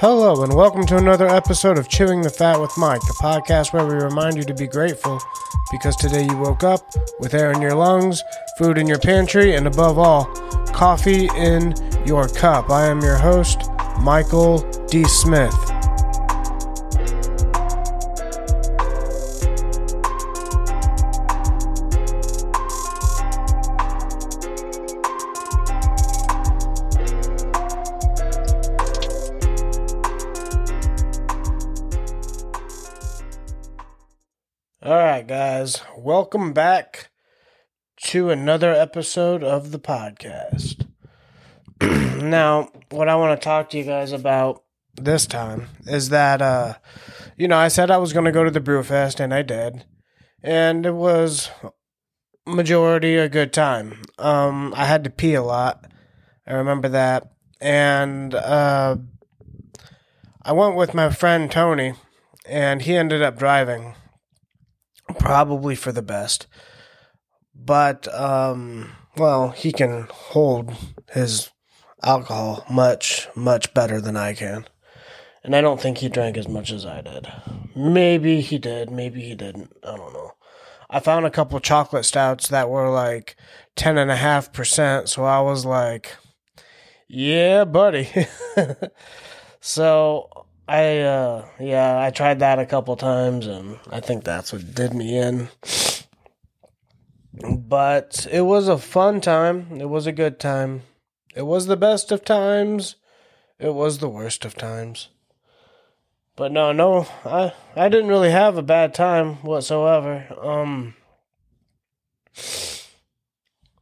Hello, and welcome to another episode of Chewing the Fat with Mike, the podcast where we remind you to be grateful because today you woke up with air in your lungs, food in your pantry, and above all, coffee in your cup. I am your host, Michael D. Smith. Welcome back to another episode of the podcast. now, what I want to talk to you guys about this time is that, uh, you know, I said I was going to go to the Brewfest, and I did, and it was majority a good time. Um, I had to pee a lot. I remember that, and uh, I went with my friend Tony, and he ended up driving probably for the best. But um well, he can hold his alcohol much much better than I can. And I don't think he drank as much as I did. Maybe he did, maybe he didn't. I don't know. I found a couple chocolate stouts that were like ten and a half percent, so I was like, Yeah, buddy. so I uh yeah, I tried that a couple times and I think that's what did me in. But it was a fun time. It was a good time. It was the best of times. It was the worst of times. But no, no, I I didn't really have a bad time whatsoever. Um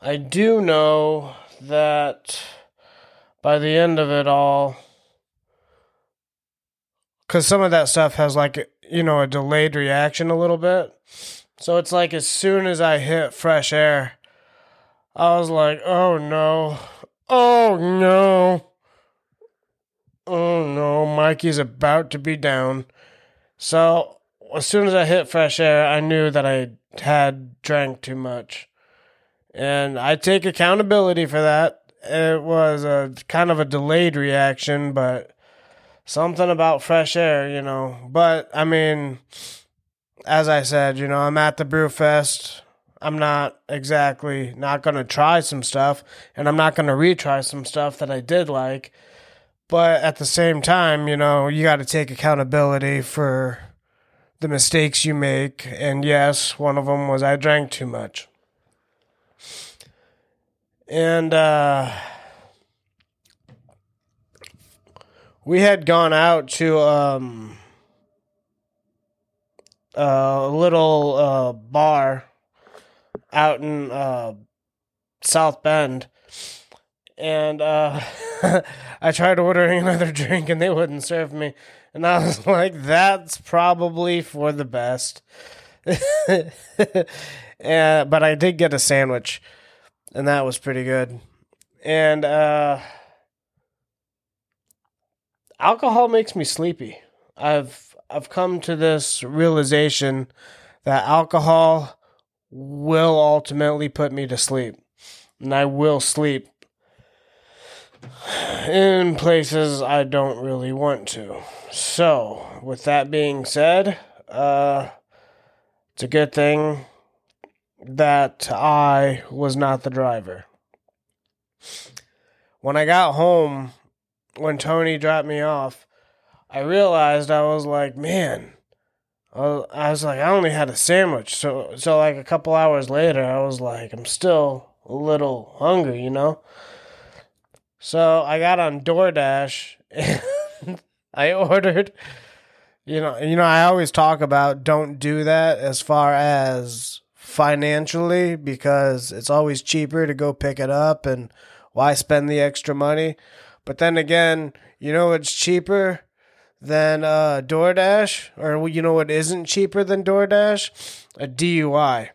I do know that by the end of it all because some of that stuff has like you know a delayed reaction a little bit. So it's like as soon as i hit fresh air i was like oh no. Oh no. Oh no. Mikey's about to be down. So as soon as i hit fresh air i knew that i had drank too much. And i take accountability for that. It was a kind of a delayed reaction but something about fresh air, you know. But I mean, as I said, you know, I'm at the brew fest. I'm not exactly not going to try some stuff and I'm not going to retry some stuff that I did like. But at the same time, you know, you got to take accountability for the mistakes you make. And yes, one of them was I drank too much. And uh we had gone out to um, a little uh, bar out in uh, South Bend, and uh, I tried ordering another drink and they wouldn't serve me, and I was like, "That's probably for the best." but I did get a sandwich, and that was pretty good, and. Alcohol makes me sleepy. I've I've come to this realization that alcohol will ultimately put me to sleep. And I will sleep in places I don't really want to. So, with that being said, uh it's a good thing that I was not the driver. When I got home when Tony dropped me off, I realized I was like, man, I was like, I only had a sandwich. So, so like a couple hours later, I was like, I'm still a little hungry, you know? So I got on DoorDash and I ordered, you know, you know, I always talk about don't do that as far as financially because it's always cheaper to go pick it up and why spend the extra money? But then again, you know what's cheaper than uh, DoorDash, or you know what isn't cheaper than DoorDash? A DUI.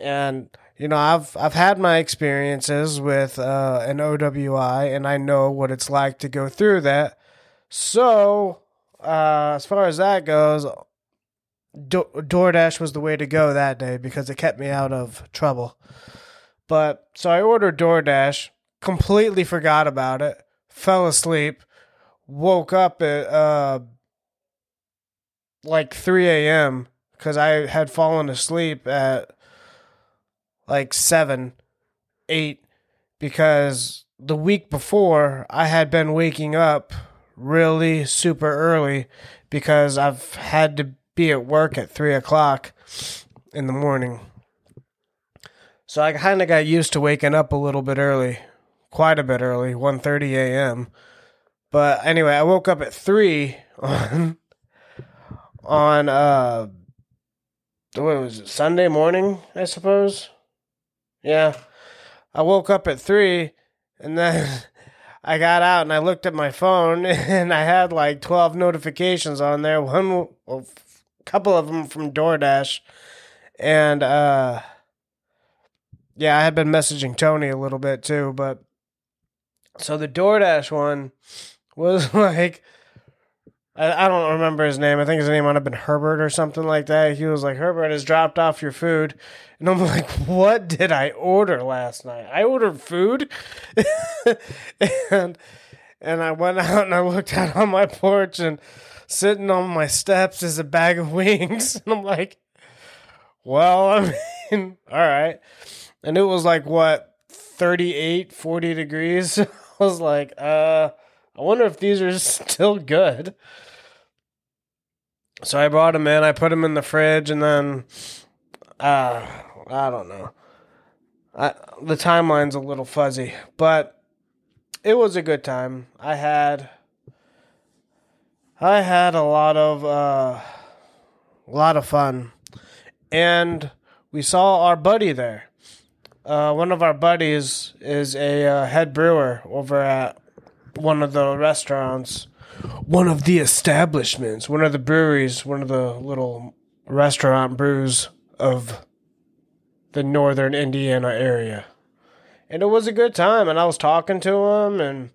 And you know, I've I've had my experiences with uh, an OWI, and I know what it's like to go through that. So, uh, as far as that goes, Do- DoorDash was the way to go that day because it kept me out of trouble. But so I ordered DoorDash, completely forgot about it fell asleep, woke up at uh like 3 a.m. because I had fallen asleep at like 7, 8 because the week before I had been waking up really super early because I've had to be at work at 3 o'clock in the morning. So I kind of got used to waking up a little bit early, quite a bit early, 1:30 a.m. But anyway, I woke up at 3 on on uh what was it? Sunday morning, I suppose. Yeah. I woke up at 3 and then I got out and I looked at my phone and I had like 12 notifications on there. One a couple of them from DoorDash and uh yeah, I had been messaging Tony a little bit too, but so the DoorDash one was like I, I don't remember his name. I think his name might have been Herbert or something like that. He was like, Herbert has dropped off your food. And I'm like, what did I order last night? I ordered food. and and I went out and I looked out on my porch and sitting on my steps is a bag of wings. And I'm like, well, I mean, all right and it was like what 38 40 degrees i was like uh i wonder if these are still good. So i brought them in i put them in the fridge and then uh i don't know. I, the timeline's a little fuzzy but it was a good time. I had i had a lot of uh a lot of fun. And we saw our buddy there uh, one of our buddies is a uh, head brewer over at one of the restaurants, one of the establishments, one of the breweries, one of the little restaurant brews of the northern Indiana area. And it was a good time, and I was talking to him, and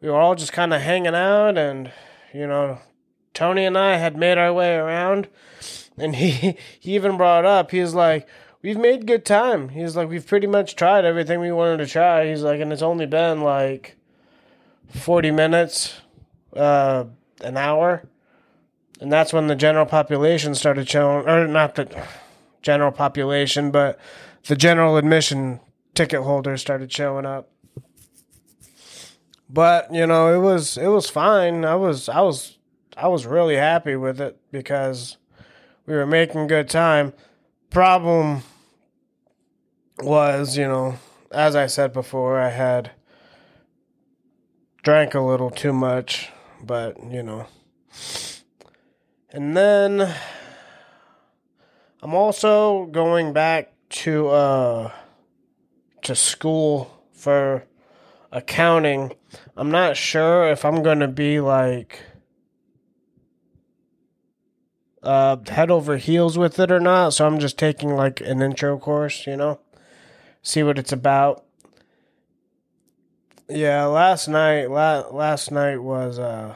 we were all just kind of hanging out, and you know, Tony and I had made our way around, and he he even brought up, he's like, we've made good time. He's like, we've pretty much tried everything we wanted to try. He's like, and it's only been like 40 minutes, uh, an hour. And that's when the general population started showing, or not the general population, but the general admission ticket holders started showing up. But, you know, it was, it was fine. I was, I was, I was really happy with it because we were making good time. Problem was, you know, as I said before, I had drank a little too much, but, you know. And then I'm also going back to uh to school for accounting. I'm not sure if I'm going to be like uh head over heels with it or not, so I'm just taking like an intro course, you know see what it's about. Yeah, last night la- last night was uh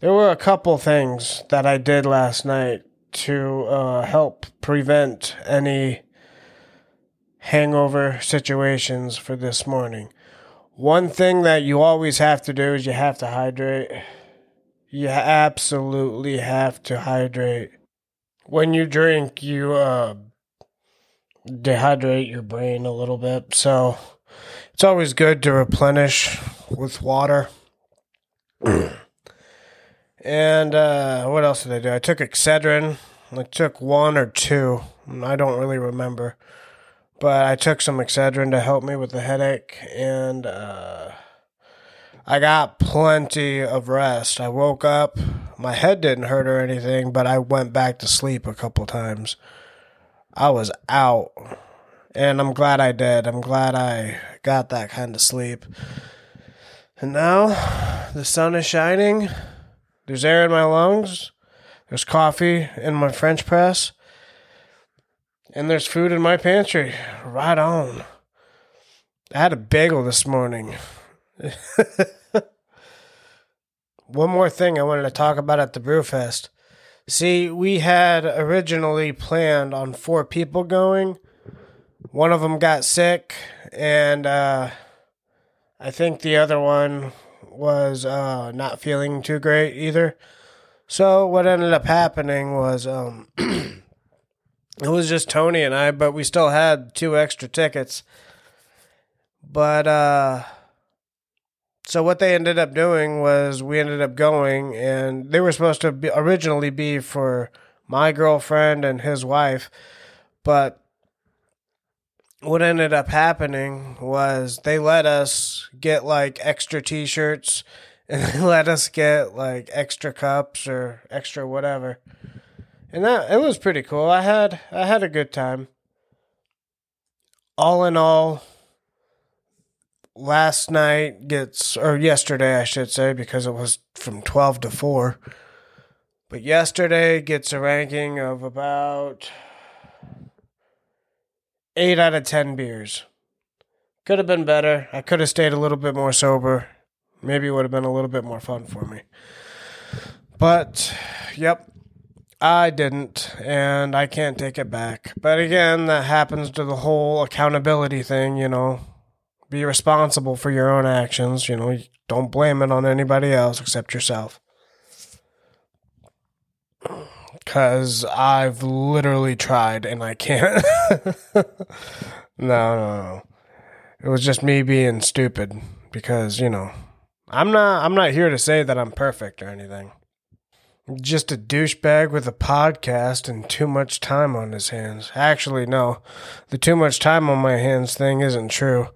there were a couple things that I did last night to uh, help prevent any hangover situations for this morning. One thing that you always have to do is you have to hydrate. You absolutely have to hydrate. When you drink, you uh, dehydrate your brain a little bit. So it's always good to replenish with water. and uh, what else did I do? I took Excedrin. I took one or two. I don't really remember. But I took some Excedrin to help me with the headache. And uh, I got plenty of rest. I woke up. My head didn't hurt or anything, but I went back to sleep a couple times. I was out. And I'm glad I did. I'm glad I got that kind of sleep. And now the sun is shining. There's air in my lungs. There's coffee in my French press. And there's food in my pantry. Right on. I had a bagel this morning. One more thing I wanted to talk about at the Brewfest. See, we had originally planned on four people going. One of them got sick, and uh, I think the other one was uh, not feeling too great either. So what ended up happening was um, it was just Tony and I, but we still had two extra tickets. But uh, so what they ended up doing was we ended up going, and they were supposed to be, originally be for my girlfriend and his wife, but what ended up happening was they let us get like extra t-shirts and they let us get like extra cups or extra whatever. And that it was pretty cool. I had i had a good time. All in all last night gets or yesterday i should say because it was from 12 to 4 but yesterday gets a ranking of about eight out of ten beers. Could have been better. I could have stayed a little bit more sober. Maybe it would have been a little bit more fun for me. But, yep, I didn't, and I can't take it back. But again, that happens to the whole accountability thing, you know. Be responsible for your own actions, you know. Don't blame it on anybody else except yourself because I've literally tried and I can't. no, no, no. It was just me being stupid because you know I'm not. I'm not here to say that I'm perfect or anything. Just a douchebag with a podcast and too much time on his hands. Actually, no, the too much time on my hands thing isn't true.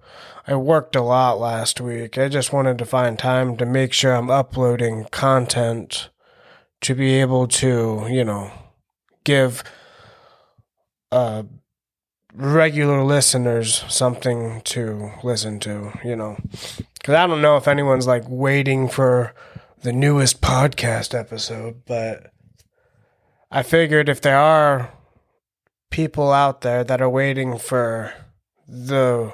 I worked a lot last week. I just wanted to find time to make sure I'm uploading content to be able to, you know, give uh, regular listeners something to listen to, you know. Because I don't know if anyone's like waiting for the newest podcast episode, but I figured if there are people out there that are waiting for the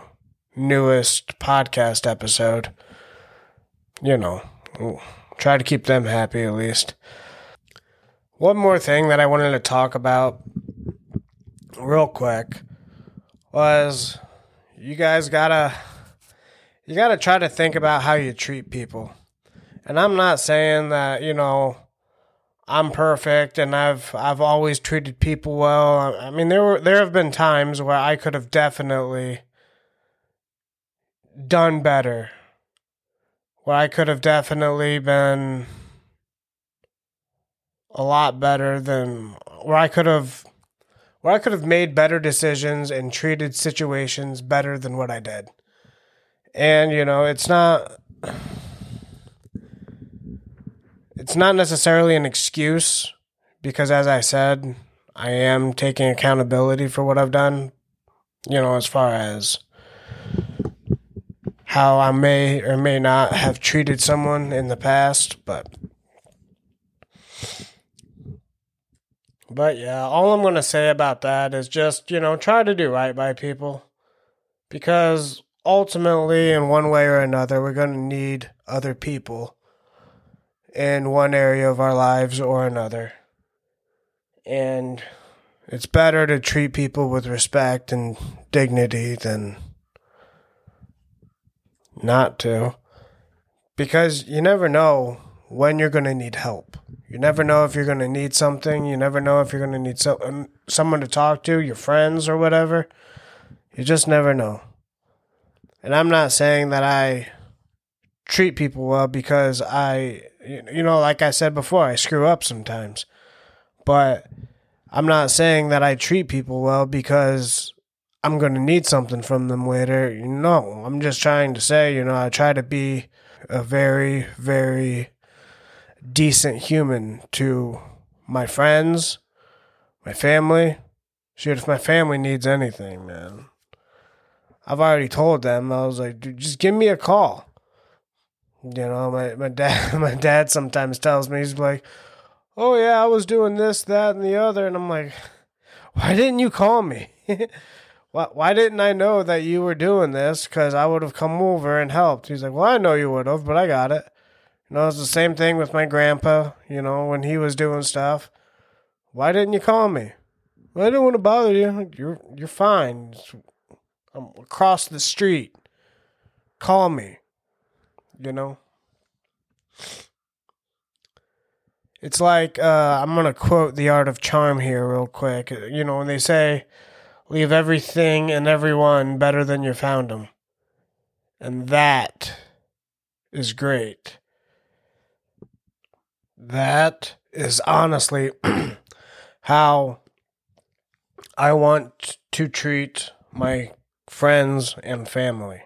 newest podcast episode, you know, try to keep them happy at least. One more thing that I wanted to talk about real quick was you guys gotta you gotta try to think about how you treat people. And I'm not saying that, you know, I'm perfect and I've I've always treated people well. I mean there were there have been times where I could have definitely done better. Where I could have definitely been a lot better than where I could have where I could have made better decisions and treated situations better than what I did. And you know, it's not it's not necessarily an excuse because as I said, I am taking accountability for what I've done, you know, as far as how I may or may not have treated someone in the past, but But yeah, all I'm going to say about that is just, you know, try to do right by people. Because ultimately, in one way or another, we're going to need other people in one area of our lives or another. And it's better to treat people with respect and dignity than not to. Because you never know when you're going to need help. You never know if you're going to need something. You never know if you're going to need so, um, someone to talk to, your friends or whatever. You just never know. And I'm not saying that I treat people well because I, you know, like I said before, I screw up sometimes. But I'm not saying that I treat people well because I'm going to need something from them later. No, I'm just trying to say, you know, I try to be a very, very decent human to my friends, my family. Shit, if my family needs anything, man, I've already told them. I was like, just give me a call. You know, my, my dad my dad sometimes tells me he's like, Oh yeah, I was doing this, that, and the other, and I'm like, Why didn't you call me? why why didn't I know that you were doing this? Because I would have come over and helped. He's like, Well, I know you would have, but I got it. You know, it's the same thing with my grandpa, you know, when he was doing stuff. Why didn't you call me? Well, I didn't want to bother you. You're you're fine. I'm across the street. Call me. You know? It's like uh, I'm gonna quote the art of charm here real quick. You know when they say, "Leave everything and everyone better than you found them," and that is great. That is honestly how I want to treat my friends and family.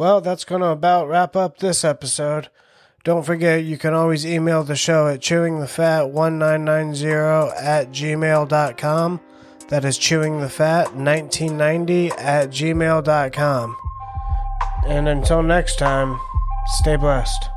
Well, that's going to about wrap up this episode. Don't forget, you can always email the show at chewingthefat1990 at gmail.com. That is chewingthefat1990 at gmail.com. And until next time, stay blessed.